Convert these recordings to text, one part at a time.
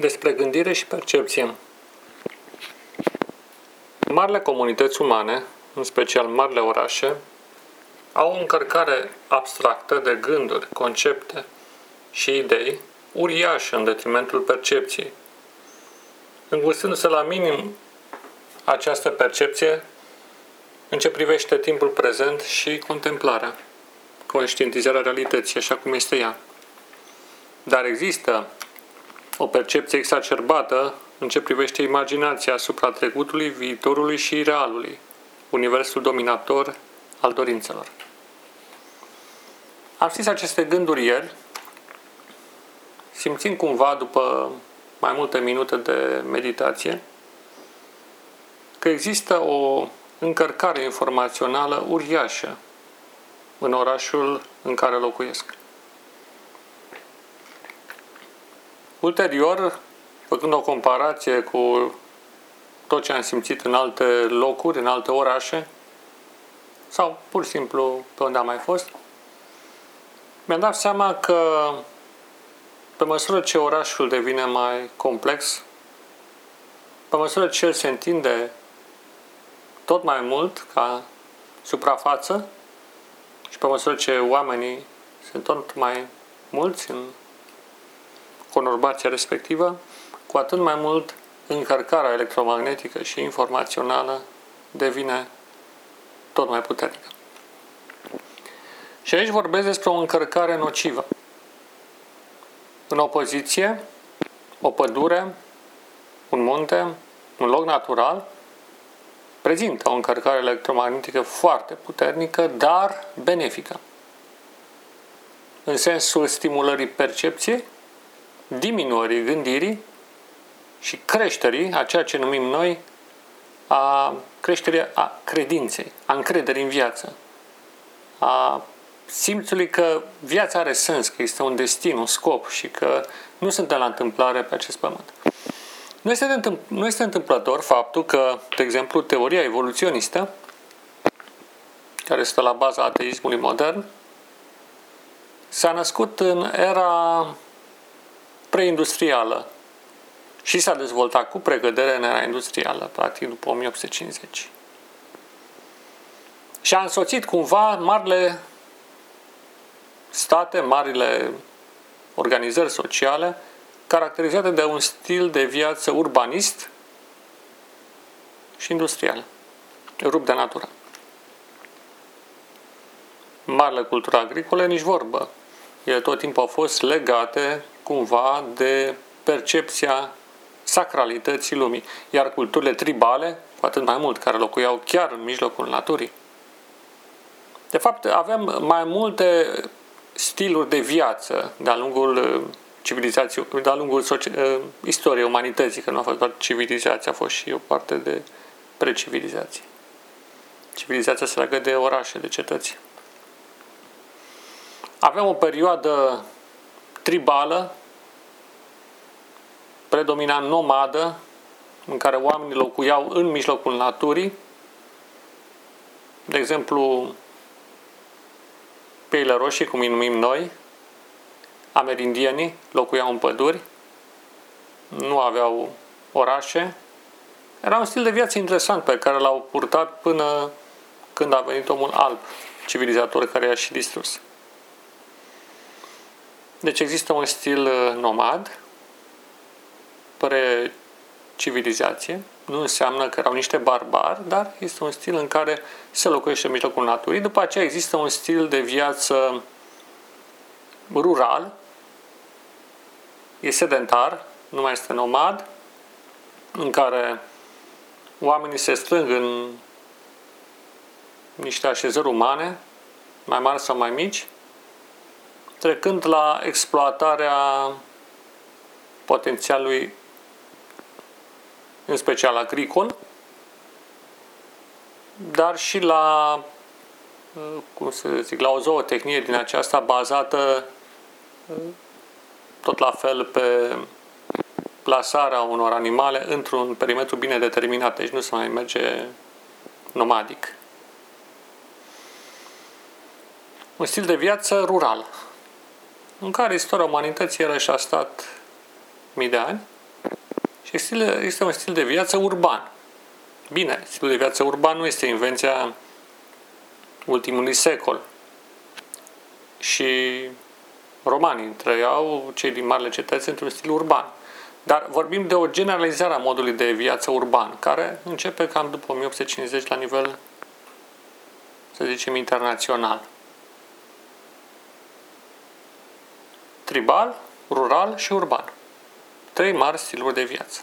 Despre gândire și percepție. Marile comunități umane, în special marile orașe, au o încărcare abstractă de gânduri, concepte și idei uriașă în detrimentul percepției. Îngustându-se la minim această percepție în ce privește timpul prezent și contemplarea, conștientizarea realității așa cum este ea. Dar există o percepție exacerbată în ce privește imaginația asupra trecutului, viitorului și realului, universul dominator al dorințelor. Am scris aceste gânduri ieri, simțind cumva după mai multe minute de meditație, că există o încărcare informațională uriașă în orașul în care locuiesc. Ulterior, făcând o comparație cu tot ce am simțit în alte locuri, în alte orașe, sau pur și simplu pe unde am mai fost, mi-am dat seama că pe măsură ce orașul devine mai complex, pe măsură ce el se întinde tot mai mult ca suprafață și pe măsură ce oamenii sunt tot mai mulți în conurbația respectivă, cu atât mai mult încărcarea electromagnetică și informațională devine tot mai puternică. Și aici vorbesc despre o încărcare nocivă. În opoziție, o pădure, un munte, un loc natural, prezintă o încărcare electromagnetică foarte puternică, dar benefică. În sensul stimulării percepției, diminuării gândirii și creșterii a ceea ce numim noi a creșterii a credinței, a încrederii în viață, a simțului că viața are sens, că este un destin, un scop și că nu suntem la întâmplare pe acest pământ. Nu este, nu este întâmplător faptul că, de exemplu, teoria evoluționistă, care stă la baza ateismului modern, s-a născut în era preindustrială și s-a dezvoltat cu pregădere în era industrială, practic după 1850. Și a însoțit cumva marile state, marile organizări sociale, caracterizate de un stil de viață urbanist și industrial, rupt de natură. Marile culturi agricole, nici vorbă. Ele tot timpul au fost legate cumva de percepția sacralității lumii. Iar culturile tribale, cu atât mai mult, care locuiau chiar în mijlocul naturii. De fapt, avem mai multe stiluri de viață de-a lungul uh, civilizației, de-a lungul soci- uh, istoriei umanității, că nu a fost doar civilizația, a fost și o parte de precivilizație. Civilizația se leagă de orașe, de cetăți. Avem o perioadă tribală, predominant nomadă, în care oamenii locuiau în mijlocul naturii. De exemplu, peile roșii, cum îi numim noi, amerindienii locuiau în păduri, nu aveau orașe. Era un stil de viață interesant pe care l-au purtat până când a venit omul alb, civilizator care i-a și distrus. Deci există un stil uh, nomad, pre-civilizație, nu înseamnă că erau niște barbari, dar este un stil în care se locuiește în mijlocul naturii. După aceea există un stil de viață rural, e sedentar, nu mai este nomad, în care oamenii se strâng în niște așezări umane, mai mari sau mai mici, trecând la exploatarea potențialului în special agricol, dar și la, cum să zic, la o zootehnie din aceasta bazată tot la fel pe plasarea unor animale într-un perimetru bine determinat, deci nu se mai merge nomadic. Un stil de viață rural, în care istoria umanității era și a stat mii de ani, Și există un stil de viață urban. Bine, stilul de viață urban nu este invenția ultimului secol. Și romanii trăiau, cei din marile cetăți, într-un stil urban. Dar vorbim de o generalizare a modului de viață urban, care începe cam după 1850 la nivel, să zicem, internațional. Tribal, rural și urban. Trei mari stiluri de viață.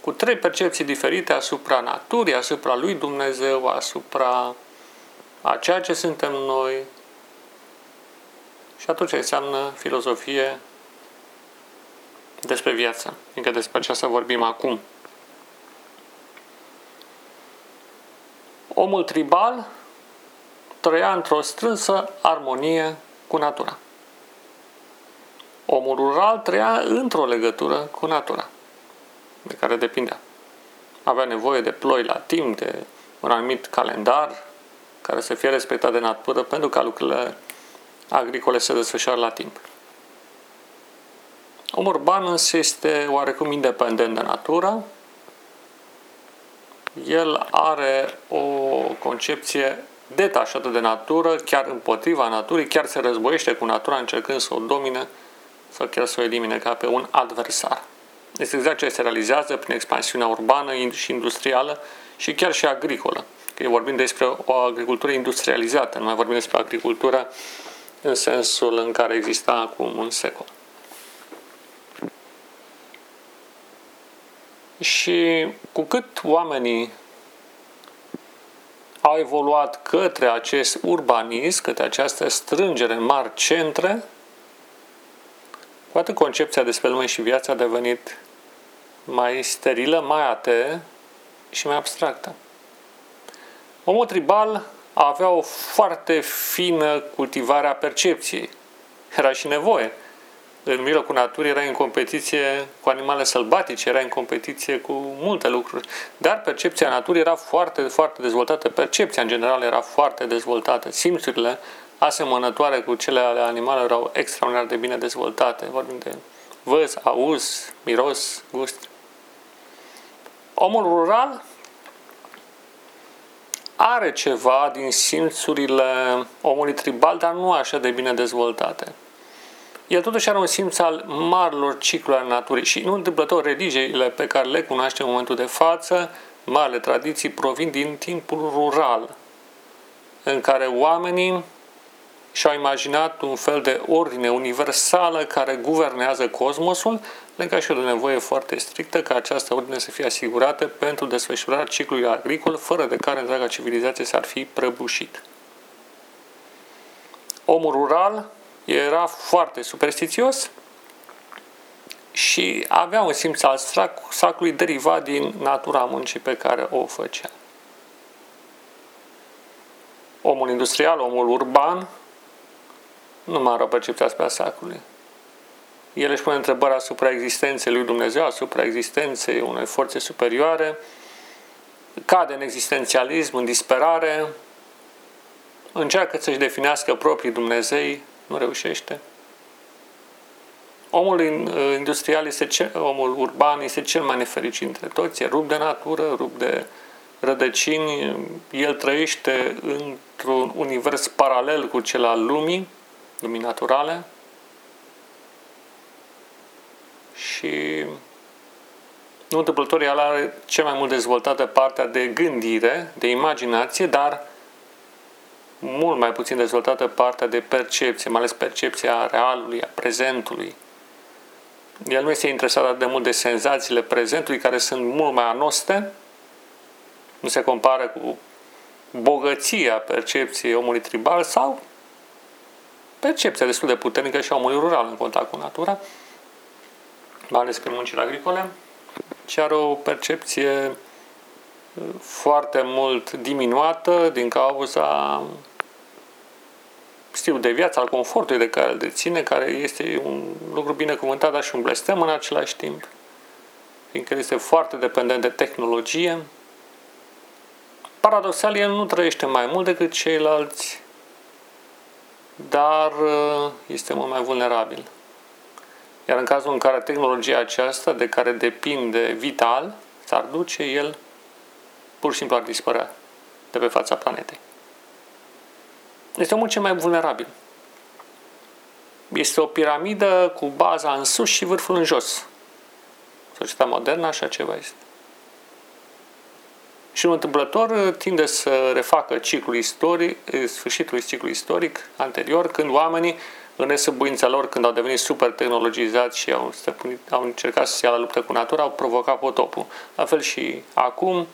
Cu trei percepții diferite asupra naturii, asupra lui Dumnezeu, asupra a ceea ce suntem noi. Și atunci înseamnă filozofie despre viață, fiindcă despre aceasta vorbim acum. Omul tribal trăia într-o strânsă armonie cu natura. Omul rural trăia într-o legătură cu natura, de care depindea. Avea nevoie de ploi la timp, de un anumit calendar care să fie respectat de natură pentru ca lucrurile agricole să desfășoare la timp. Omul urban însă este oarecum independent de natură. El are o concepție detașată de natură, chiar împotriva naturii, chiar se războiește cu natura încercând să o domine sau chiar să o elimine ca pe un adversar. Este exact ce se realizează prin expansiunea urbană și industrială și chiar și agricolă. Că vorbim despre o agricultură industrializată, nu mai vorbim despre agricultură în sensul în care exista acum un secol. Și cu cât oamenii au evoluat către acest urbanism, către această strângere în mari centre, cu atât concepția despre lume și viața a devenit mai sterilă, mai atee și mai abstractă. Omul tribal avea o foarte fină cultivare a percepției. Era și nevoie în mijlocul naturii era în competiție cu animale sălbatice, era în competiție cu multe lucruri. Dar percepția naturii era foarte, foarte dezvoltată. Percepția, în general, era foarte dezvoltată. Simțurile asemănătoare cu cele ale animalelor erau extraordinar de bine dezvoltate. Vorbim de văz, auz, miros, gust. Omul rural are ceva din simțurile omului tribal, dar nu așa de bine dezvoltate el totuși are un simț al marilor cicluri ale naturii și nu întâmplător religiile pe care le cunoaște în momentul de față, marile tradiții provin din timpul rural, în care oamenii și-au imaginat un fel de ordine universală care guvernează cosmosul, legat și de nevoie foarte strictă ca această ordine să fie asigurată pentru desfășurarea ciclului agricol, fără de care întreaga civilizație s-ar fi prăbușit. Omul rural era foarte superstițios și avea un simț al sacului derivat din natura muncii pe care o făcea. Omul industrial, omul urban, nu mai are percepția asupra sacului. El își pune întrebări asupra existenței lui Dumnezeu, asupra existenței unei forțe superioare, cade în existențialism, în disperare, încearcă să-și definească proprii Dumnezei nu reușește. Omul industrial este cel, omul urban este cel mai nefericit dintre toți, e rupt de natură, rupt de rădăcini, el trăiește într-un univers paralel cu cel al lumii, lumii naturale și nu întâmplător, el are cel mai mult dezvoltată partea de gândire, de imaginație, dar mult mai puțin dezvoltată partea de percepție, mai ales percepția realului, a prezentului. El nu este interesat atât de mult de senzațiile prezentului, care sunt mult mai anoste, nu se compară cu bogăția percepției omului tribal sau percepția destul de puternică și a omului rural în contact cu natura, mai ales prin muncile agricole, ci are o percepție foarte mult diminuată din cauza stilul de viață, al confortului de care îl deține, care este un lucru binecuvântat, dar și un blestem în același timp, fiindcă este foarte dependent de tehnologie. Paradoxal, el nu trăiește mai mult decât ceilalți, dar uh, este mult mai vulnerabil. Iar în cazul în care tehnologia aceasta, de care depinde vital, s-ar duce, el pur și simplu ar dispărea de pe fața planetei. Este omul cel mai vulnerabil. Este o piramidă cu baza în sus și vârful în jos. Societatea modernă așa ceva este. Și un întâmplător tinde să refacă ciclul istoric, sfârșitul ciclului istoric anterior, când oamenii, în nesăbuința lor, când au devenit super tehnologizați și au, stăpânit, au încercat să se ia la luptă cu natura, au provocat potopul. La fel și acum,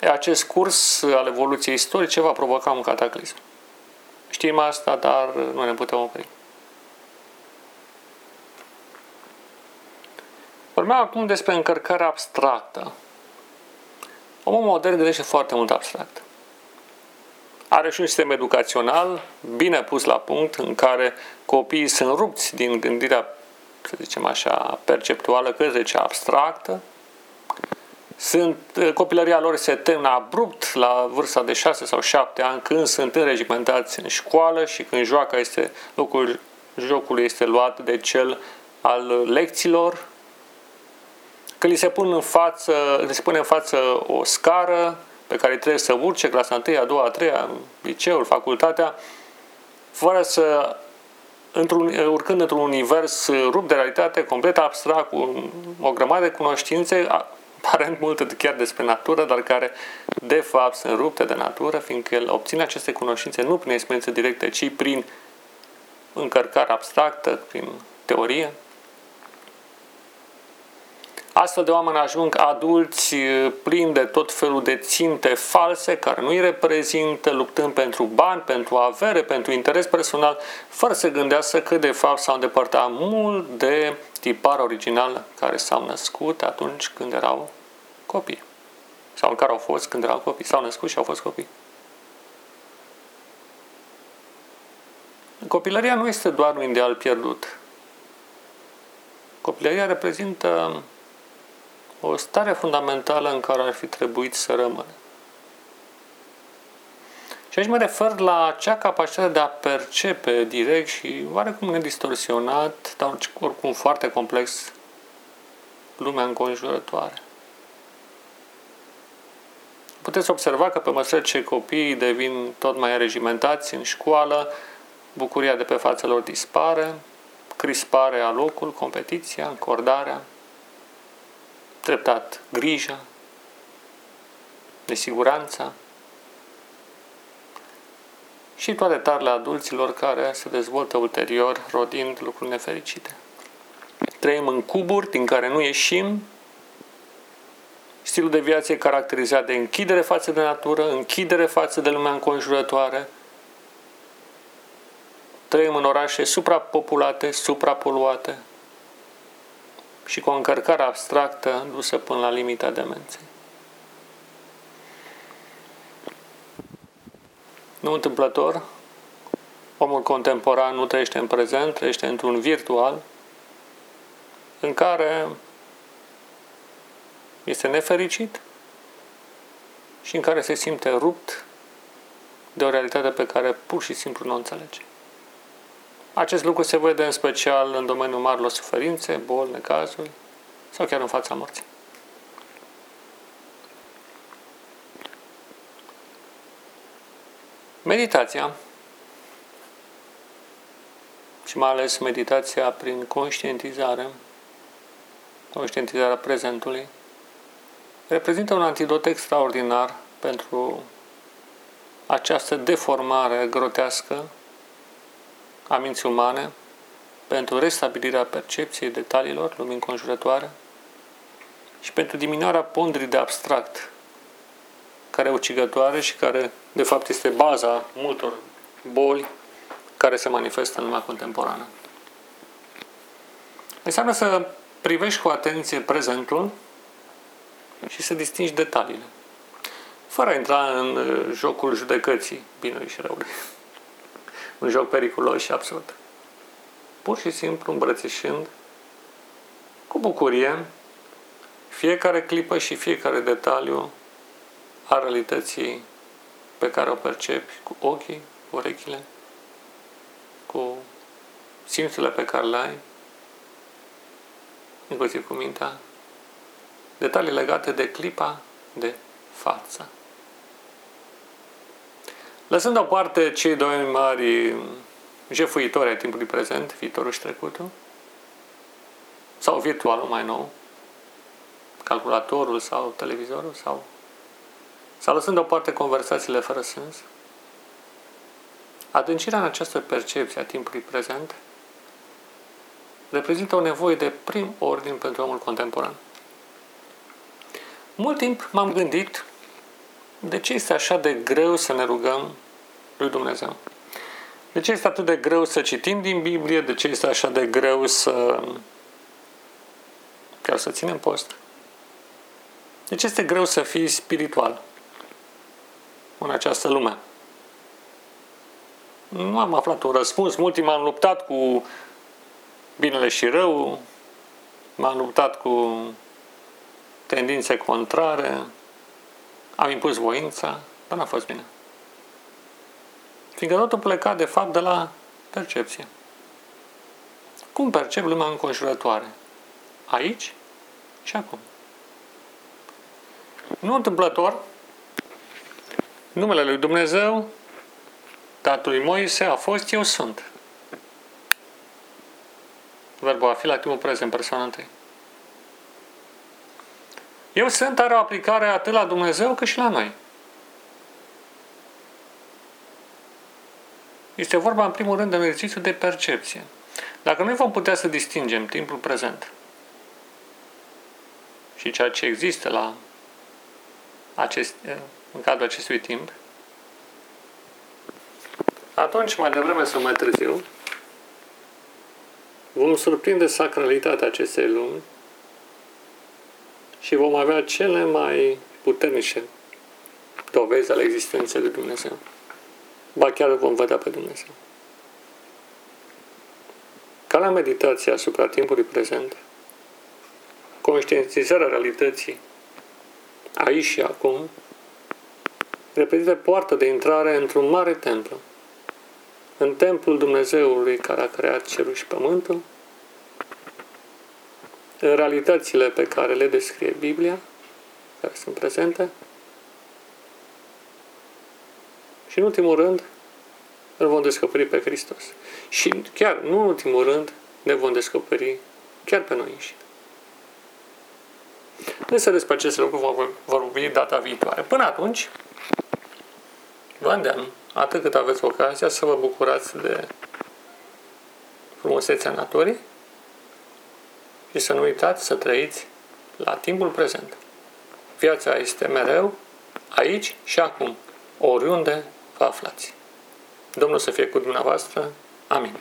acest curs al evoluției istorice va provoca un cataclism. Știm asta, dar nu ne putem opri. Vorbeam acum despre încărcarea abstractă. Omul modern gândește foarte mult abstract. Are și un sistem educațional bine pus la punct în care copiii sunt rupți din gândirea, să zicem așa, perceptuală către cea abstractă. Sunt, copilăria lor se termină abrupt la vârsta de 6 sau 7 ani când sunt înregimentați în școală și când joaca este, locul jocului este luat de cel al lecțiilor, că li se, pun în față, li se pune în față o scară pe care trebuie să urce clasa 1, a doua, a treia, liceul, facultatea, fără să într-un, urcând într-un univers rupt de realitate, complet abstract, cu o grămadă de cunoștințe, aparent multe chiar despre natură, dar care de fapt sunt rupte de natură, fiindcă el obține aceste cunoștințe nu prin experiență directă, ci prin încărcare abstractă, prin teorie. Astfel de oameni ajung adulți eh, plini de tot felul de ținte false care nu îi reprezintă, luptând pentru bani, pentru avere, pentru interes personal, fără să gândească că de fapt s-au îndepărtat mult de tipar original care s-au născut atunci când erau copii. Sau în care au fost când erau copii. S-au născut și au fost copii. Copilăria nu este doar un ideal pierdut. Copilăria reprezintă o stare fundamentală în care ar fi trebuit să rămână. Și aici mă refer la acea capacitate de a percepe direct și oarecum nedistorsionat, dar oricum foarte complex, lumea înconjurătoare. Puteți observa că pe măsură ce copiii devin tot mai regimentați în școală, bucuria de pe fața lor dispare, crispare a locul, competiția, încordarea, treptat grija, nesiguranța și toate tarele adulților care se dezvoltă ulterior rodind lucruri nefericite. Trăim în cuburi din care nu ieșim, stilul de viață e caracterizat de închidere față de natură, închidere față de lumea înconjurătoare, trăim în orașe suprapopulate, suprapoluate, și cu o încărcare abstractă dusă până la limita demenței. Nu întâmplător, omul contemporan nu trăiește în prezent, trăiește într-un virtual în care este nefericit și în care se simte rupt de o realitate pe care pur și simplu nu o înțelege. Acest lucru se vede în special în domeniul marilor suferințe, boli, necazuri sau chiar în fața morții. Meditația și mai ales meditația prin conștientizare, conștientizarea prezentului, reprezintă un antidot extraordinar pentru această deformare grotească a minții umane pentru restabilirea percepției detaliilor lumii înconjurătoare și pentru diminuarea ponderii de abstract care e ucigătoare și care de fapt este baza multor boli care se manifestă în lumea contemporană. Înseamnă să privești cu atenție prezentul și să distingi detaliile, fără a intra în uh, jocul judecății binului și răului un joc periculos și absurd. Pur și simplu îmbrățișând cu bucurie fiecare clipă și fiecare detaliu a realității pe care o percepi cu ochii, cu urechile, cu simțurile pe care le ai inclusiv cu mintea, detalii legate de clipa de față. Lăsând deoparte cei doi mari jefuitori ai timpului prezent, viitorul și trecutul, sau virtualul mai nou, calculatorul sau televizorul, sau, sau lăsând deoparte conversațiile fără sens, adâncirea în această percepție a timpului prezent reprezintă o nevoie de prim ordin pentru omul contemporan. Mult timp m-am gândit de ce este așa de greu să ne rugăm lui Dumnezeu. De ce este atât de greu să citim din Biblie? De ce este așa de greu să chiar să ținem post? De ce este greu să fii spiritual în această lume? Nu am aflat un răspuns. Mult timp am luptat cu binele și rău, m-am luptat cu tendințe contrare, am impus voința, dar n-a fost bine. Fiindcă totul pleca, de fapt, de la percepție. Cum percep lumea înconjurătoare? Aici și acum. Nu întâmplător, numele lui Dumnezeu, tatălui Moise, a fost Eu sunt. Verbul a fi la timpul prezent, persoana întâi. Eu sunt are o aplicare atât la Dumnezeu cât și la noi. Este vorba, în primul rând, de un exercițiu de percepție. Dacă noi vom putea să distingem timpul prezent și ceea ce există la acest, în cadrul acestui timp, atunci, mai devreme sau mai târziu, vom surprinde sacralitatea acestei lumi și vom avea cele mai puternice dovezi ale existenței lui Dumnezeu. Ba chiar vom vedea pe Dumnezeu. Ca la meditație asupra timpului prezent, conștientizarea realității aici și acum reprezintă poartă de intrare într-un mare templu. În templul Dumnezeului care a creat cerul și pământul, în realitățile pe care le descrie Biblia, care sunt prezente, și în ultimul rând, îl vom descoperi pe Hristos. Și chiar, nu în ultimul rând, ne vom descoperi chiar pe noi înșine. Însă despre acest lucru vom vorbi data viitoare. Până atunci, vă îndemn, atât cât aveți ocazia, să vă bucurați de frumusețea naturii și să nu uitați să trăiți la timpul prezent. Viața este mereu aici și acum, oriunde vă aflați. Domnul să fie cu dumneavoastră. Amin.